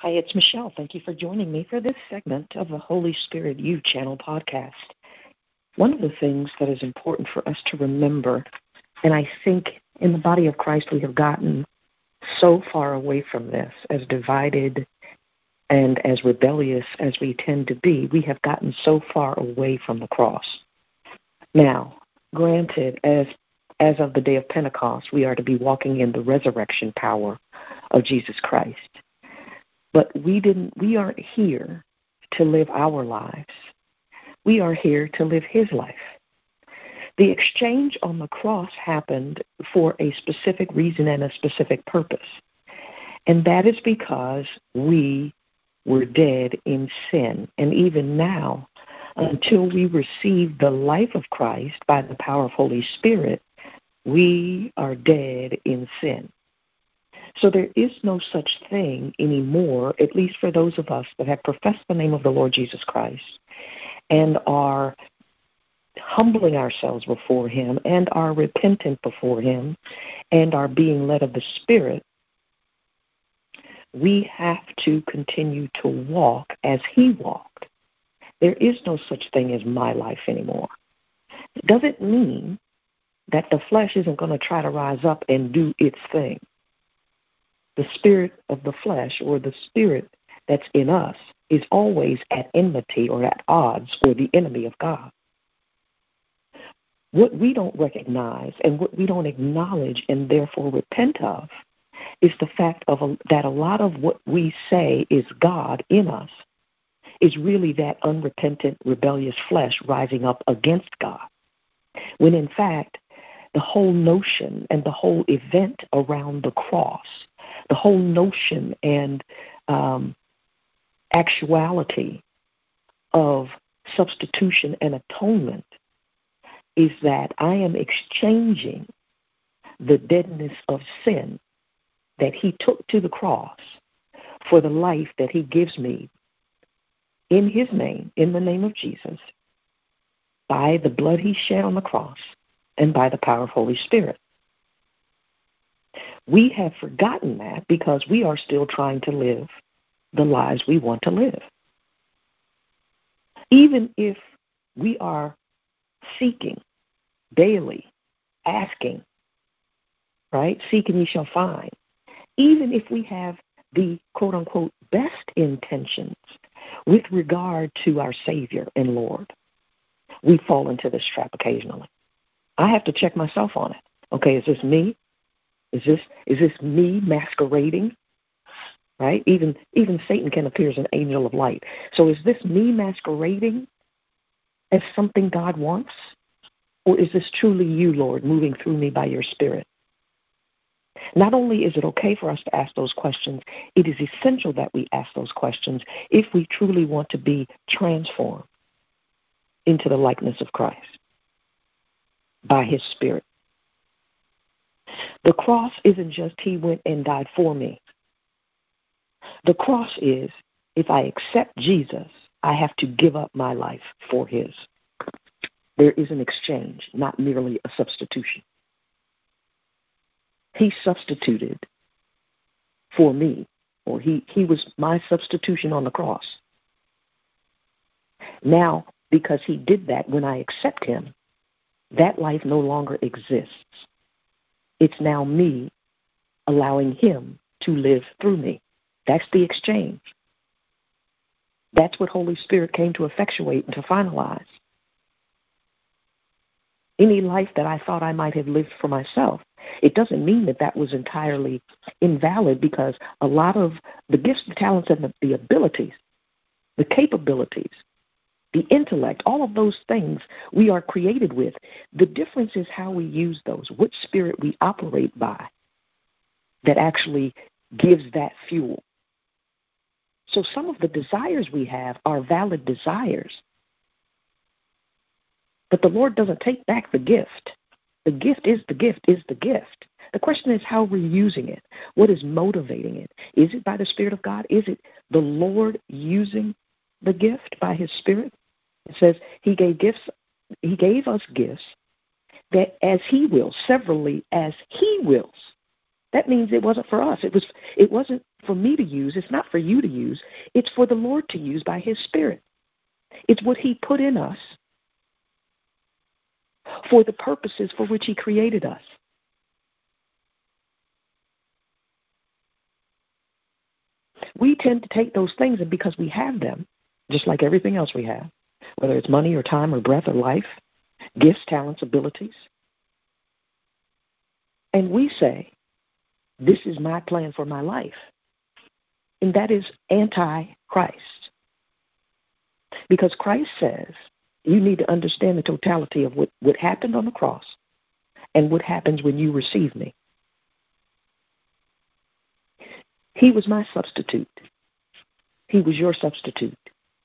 Hi, it's Michelle. Thank you for joining me for this segment of the Holy Spirit You Channel podcast. One of the things that is important for us to remember, and I think in the body of Christ we have gotten so far away from this, as divided and as rebellious as we tend to be, we have gotten so far away from the cross. Now, granted, as as of the day of Pentecost, we are to be walking in the resurrection power of Jesus Christ. But we didn't we aren't here to live our lives. We are here to live his life. The exchange on the cross happened for a specific reason and a specific purpose. And that is because we were dead in sin. And even now, until we receive the life of Christ by the power of Holy Spirit, we are dead in sin. So there is no such thing anymore, at least for those of us that have professed the name of the Lord Jesus Christ and are humbling ourselves before Him and are repentant before Him and are being led of the Spirit. We have to continue to walk as He walked. There is no such thing as my life anymore. It doesn't mean that the flesh isn't going to try to rise up and do its thing the spirit of the flesh or the spirit that's in us is always at enmity or at odds or the enemy of God. What we don't recognize and what we don't acknowledge and therefore repent of is the fact of a, that a lot of what we say is God in us is really that unrepentant, rebellious flesh rising up against God. When in fact, the whole notion and the whole event around the cross the whole notion and um, actuality of substitution and atonement is that I am exchanging the deadness of sin that he took to the cross for the life that he gives me in his name, in the name of Jesus, by the blood he shed on the cross and by the power of Holy Spirit. We have forgotten that because we are still trying to live the lives we want to live. Even if we are seeking daily, asking, right? Seeking you shall find. Even if we have the quote unquote best intentions with regard to our Savior and Lord, we fall into this trap occasionally. I have to check myself on it. Okay, is this me? Is this is this me masquerading? Right? Even even Satan can appear as an angel of light. So is this me masquerading as something God wants? Or is this truly you, Lord, moving through me by your spirit? Not only is it okay for us to ask those questions, it is essential that we ask those questions if we truly want to be transformed into the likeness of Christ by his spirit. The cross isn't just He went and died for me. The cross is if I accept Jesus, I have to give up my life for His. There is an exchange, not merely a substitution. He substituted for me, or he, he was my substitution on the cross. Now, because he did that, when I accept him, that life no longer exists. It's now me allowing Him to live through me. That's the exchange. That's what Holy Spirit came to effectuate and to finalize. Any life that I thought I might have lived for myself, it doesn't mean that that was entirely invalid because a lot of the gifts, the talents, and the, the abilities, the capabilities the intellect, all of those things we are created with. The difference is how we use those, which spirit we operate by that actually gives that fuel. So some of the desires we have are valid desires. But the Lord doesn't take back the gift. The gift is the gift, is the gift. The question is how we're using it. What is motivating it? Is it by the Spirit of God? Is it the Lord using the gift by His Spirit? It says he gave gifts he gave us gifts that as he wills, severally as he wills. that means it wasn't for us. It was it wasn't for me to use. It's not for you to use. It's for the Lord to use by his spirit. It's what he put in us for the purposes for which he created us. We tend to take those things and because we have them, just like everything else we have, whether it's money or time or breath or life, gifts, talents, abilities, and we say, This is my plan for my life. And that is anti Christ. Because Christ says you need to understand the totality of what, what happened on the cross and what happens when you receive me. He was my substitute. He was your substitute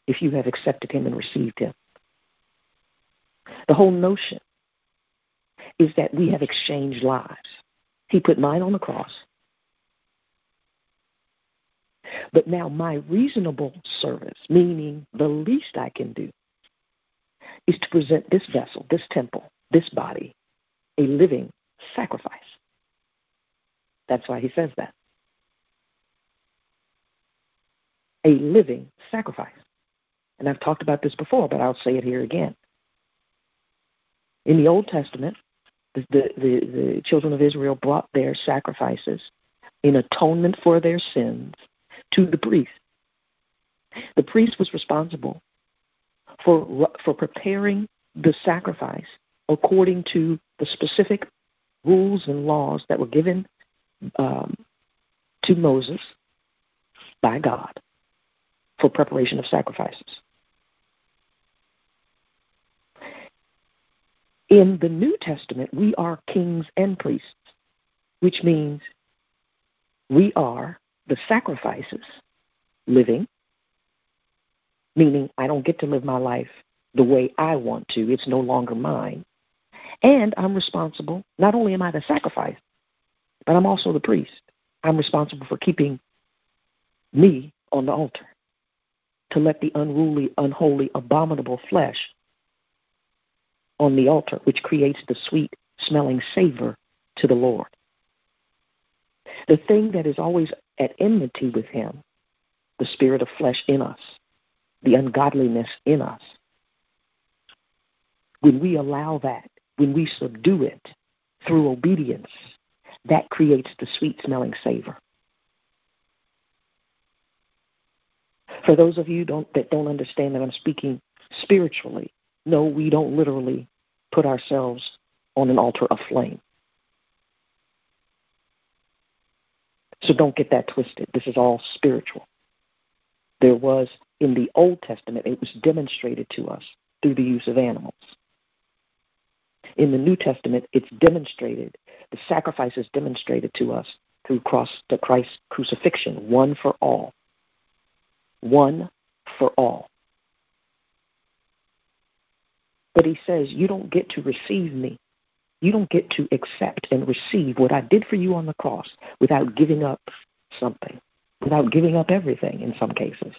if you have accepted him and received him. The whole notion is that we have exchanged lives. He put mine on the cross. But now my reasonable service, meaning the least I can do, is to present this vessel, this temple, this body, a living sacrifice. That's why he says that. A living sacrifice. And I've talked about this before, but I'll say it here again. In the Old Testament, the, the, the, children of Israel brought their sacrifices in atonement for their sins to the priest. The priest was responsible for, for preparing the sacrifice according to the specific rules and laws that were given um, to Moses by God for preparation of sacrifices. In the New Testament, we are kings and priests, which means we are the sacrifices living, meaning I don't get to live my life the way I want to. It's no longer mine. And I'm responsible, not only am I the sacrifice, but I'm also the priest. I'm responsible for keeping me on the altar to let the unruly, unholy, abominable flesh on the altar, which creates the sweet smelling savor to the Lord. The thing that is always at enmity with Him, the spirit of flesh in us, the ungodliness in us, when we allow that, when we subdue it through obedience, that creates the sweet smelling savor. For those of you don't, that don't understand that I'm speaking spiritually, no, we don't literally put ourselves on an altar of flame. So don't get that twisted. This is all spiritual. There was, in the Old Testament, it was demonstrated to us through the use of animals. In the New Testament, it's demonstrated, the sacrifice is demonstrated to us through cross, the Christ crucifixion, one for all. One for all. But he says, You don't get to receive me. You don't get to accept and receive what I did for you on the cross without giving up something, without giving up everything in some cases.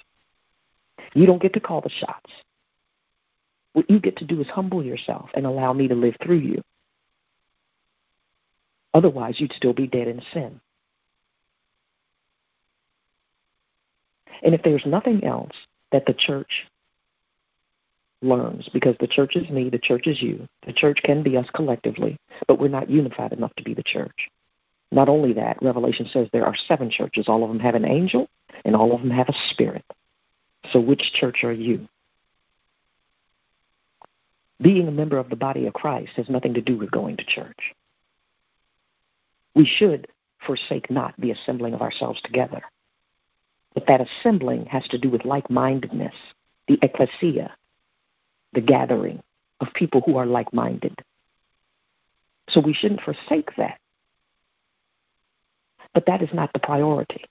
You don't get to call the shots. What you get to do is humble yourself and allow me to live through you. Otherwise, you'd still be dead in sin. And if there's nothing else that the church learns because the church is me, the church is you. The church can be us collectively, but we're not unified enough to be the church. Not only that, Revelation says there are seven churches. All of them have an angel, and all of them have a spirit. So, which church are you? Being a member of the body of Christ has nothing to do with going to church. We should forsake not the assembling of ourselves together. But that assembling has to do with like mindedness, the ecclesia, the gathering of people who are like minded. So we shouldn't forsake that. But that is not the priority.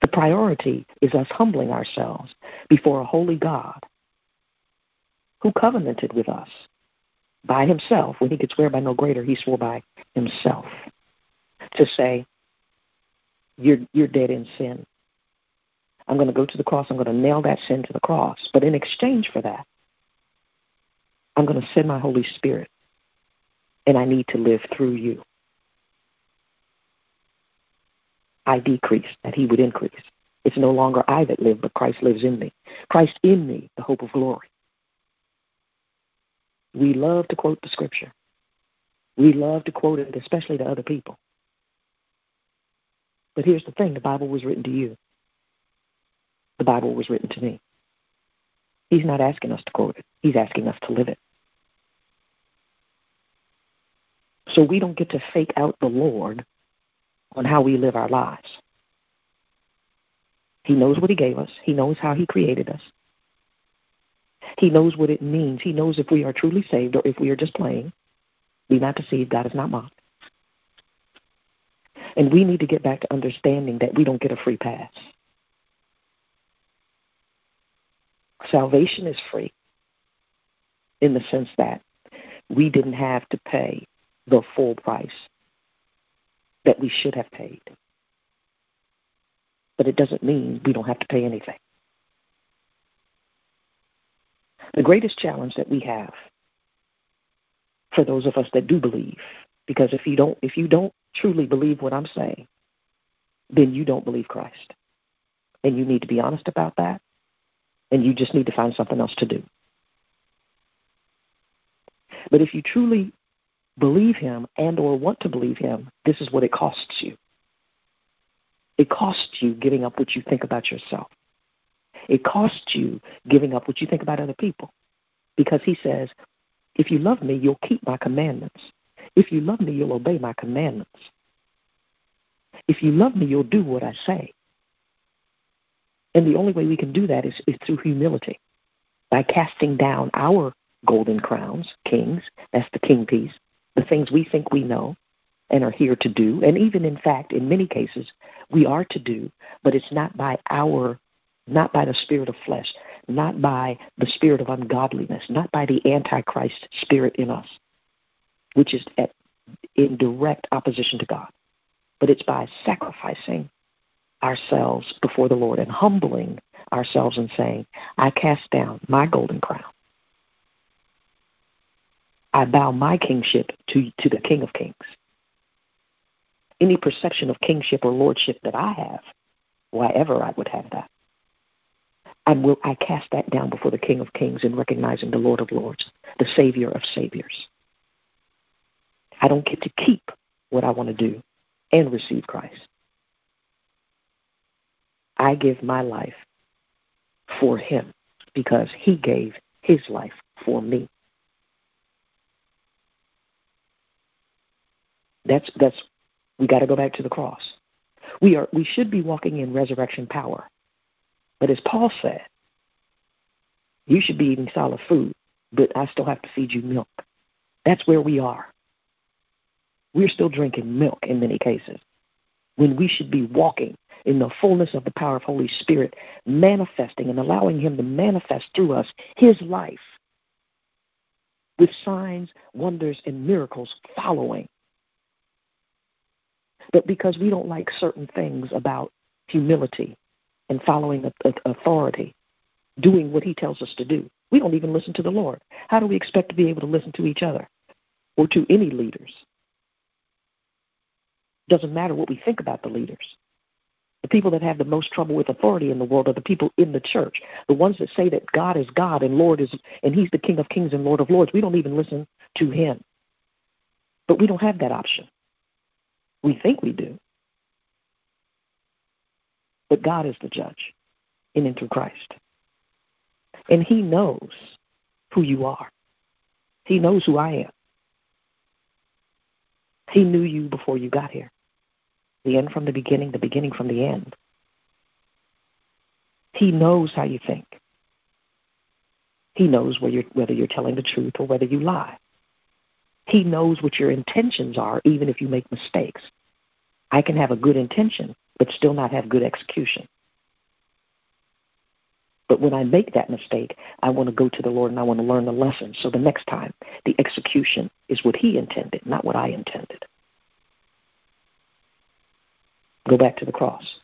The priority is us humbling ourselves before a holy God who covenanted with us by himself. When he could swear by no greater, he swore by himself to say, You're, you're dead in sin. I'm going to go to the cross. I'm going to nail that sin to the cross. But in exchange for that, I'm going to send my Holy Spirit, and I need to live through you. I decrease, that he would increase. It's no longer I that live, but Christ lives in me. Christ in me, the hope of glory. We love to quote the scripture. We love to quote it, especially to other people. But here's the thing the Bible was written to you, the Bible was written to me. He's not asking us to quote it, He's asking us to live it. So we don't get to fake out the Lord on how we live our lives. He knows what He gave us, He knows how He created us. He knows what it means. He knows if we are truly saved or if we are just playing. Be not deceived, God is not mocked. And we need to get back to understanding that we don't get a free pass. Salvation is free in the sense that we didn't have to pay the full price that we should have paid. But it doesn't mean we don't have to pay anything. The greatest challenge that we have for those of us that do believe, because if you don't if you don't truly believe what I'm saying, then you don't believe Christ. And you need to be honest about that. And you just need to find something else to do. But if you truly believe him and or want to believe him, this is what it costs you. It costs you giving up what you think about yourself. It costs you giving up what you think about other people. Because he says, if you love me, you'll keep my commandments. If you love me, you'll obey my commandments. If you love me, you'll do what I say. And the only way we can do that is, is through humility, by casting down our golden crowns, kings, that's the king piece, the things we think we know and are here to do. And even in fact, in many cases, we are to do, but it's not by our, not by the spirit of flesh, not by the spirit of ungodliness, not by the Antichrist spirit in us, which is at, in direct opposition to God, but it's by sacrificing ourselves before the Lord and humbling ourselves and saying, I cast down my golden crown. I bow my kingship to, to the King of Kings. Any perception of kingship or lordship that I have, why ever I would have that, I will I cast that down before the King of Kings in recognizing the Lord of Lords, the Savior of Saviors. I don't get to keep what I want to do and receive Christ. I give my life for him because he gave his life for me. That's that's we got to go back to the cross. We are we should be walking in resurrection power. But as Paul said, you should be eating solid food, but I still have to feed you milk. That's where we are. We're still drinking milk in many cases when we should be walking in the fullness of the power of Holy Spirit, manifesting and allowing Him to manifest through us His life with signs, wonders, and miracles following. But because we don't like certain things about humility and following authority, doing what he tells us to do. We don't even listen to the Lord. How do we expect to be able to listen to each other or to any leaders? Doesn't matter what we think about the leaders. The people that have the most trouble with authority in the world are the people in the church. The ones that say that God is God and Lord is and He's the King of Kings and Lord of Lords. We don't even listen to Him. But we don't have that option. We think we do. But God is the judge in and through Christ. And He knows who you are. He knows who I am. He knew you before you got here. The end from the beginning, the beginning from the end. He knows how you think. He knows you're, whether you're telling the truth or whether you lie. He knows what your intentions are, even if you make mistakes. I can have a good intention, but still not have good execution. But when I make that mistake, I want to go to the Lord and I want to learn the lesson. So the next time, the execution is what He intended, not what I intended. Go back to the cross.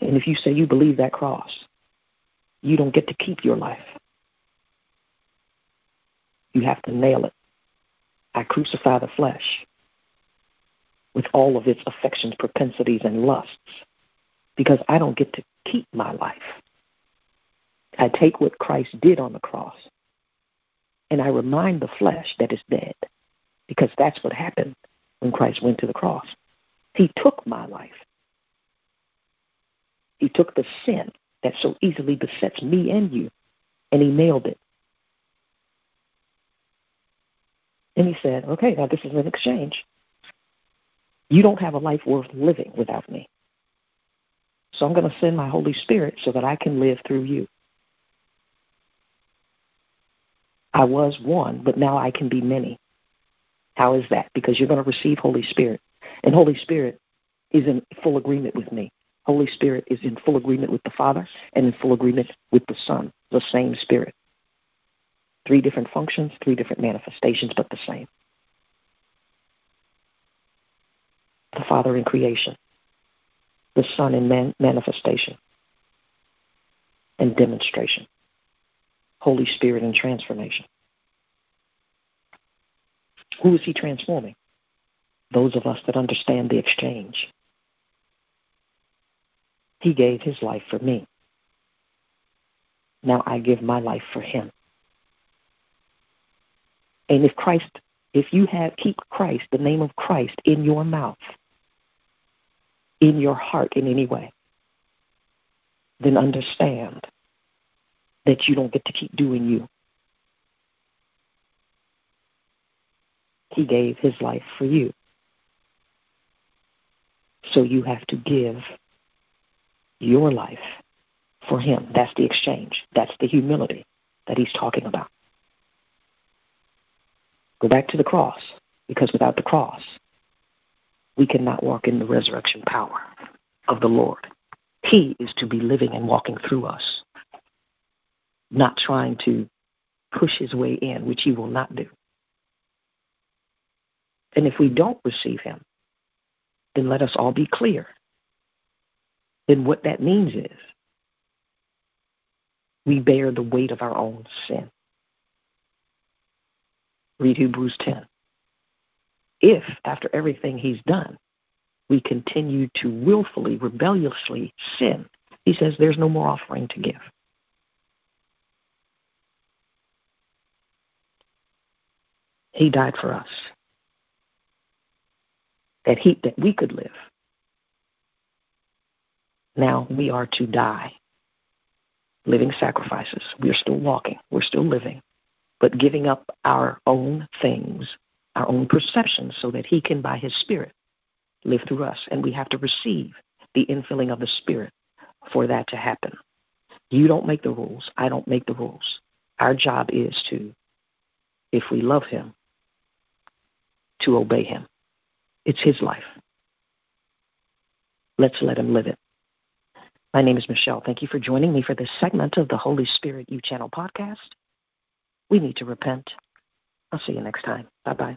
And if you say you believe that cross, you don't get to keep your life. You have to nail it. I crucify the flesh with all of its affections, propensities, and lusts because I don't get to keep my life. I take what Christ did on the cross and I remind the flesh that it's dead because that's what happened when Christ went to the cross. He took my life. He took the sin that so easily besets me and you, and he nailed it. And he said, Okay, now this is an exchange. You don't have a life worth living without me. So I'm going to send my Holy Spirit so that I can live through you. I was one, but now I can be many. How is that? Because you're going to receive Holy Spirit. And Holy Spirit is in full agreement with me. Holy Spirit is in full agreement with the Father and in full agreement with the Son, the same Spirit. Three different functions, three different manifestations, but the same. The Father in creation, the Son in man- manifestation and demonstration, Holy Spirit in transformation. Who is He transforming? Those of us that understand the exchange. He gave His life for me. Now I give my life for Him. And if Christ, if you have keep Christ, the name of Christ in your mouth, in your heart in any way, then understand that you don't get to keep doing you. He gave his life for you. So you have to give your life for him. That's the exchange. That's the humility that he's talking about. Go back to the cross, because without the cross, we cannot walk in the resurrection power of the Lord. He is to be living and walking through us, not trying to push his way in, which he will not do. And if we don't receive him, then let us all be clear. Then what that means is we bear the weight of our own sin. Read Hebrews 10. If, after everything he's done, we continue to willfully, rebelliously sin, he says there's no more offering to give. He died for us. That he that we could live. Now we are to die. Living sacrifices. We are still walking. We're still living but giving up our own things, our own perceptions, so that He can, by His Spirit, live through us. And we have to receive the infilling of the Spirit for that to happen. You don't make the rules. I don't make the rules. Our job is to, if we love Him, to obey Him. It's His life. Let's let Him live it. My name is Michelle. Thank you for joining me for this segment of the Holy Spirit U Channel podcast. We need to repent. I'll see you next time. Bye bye.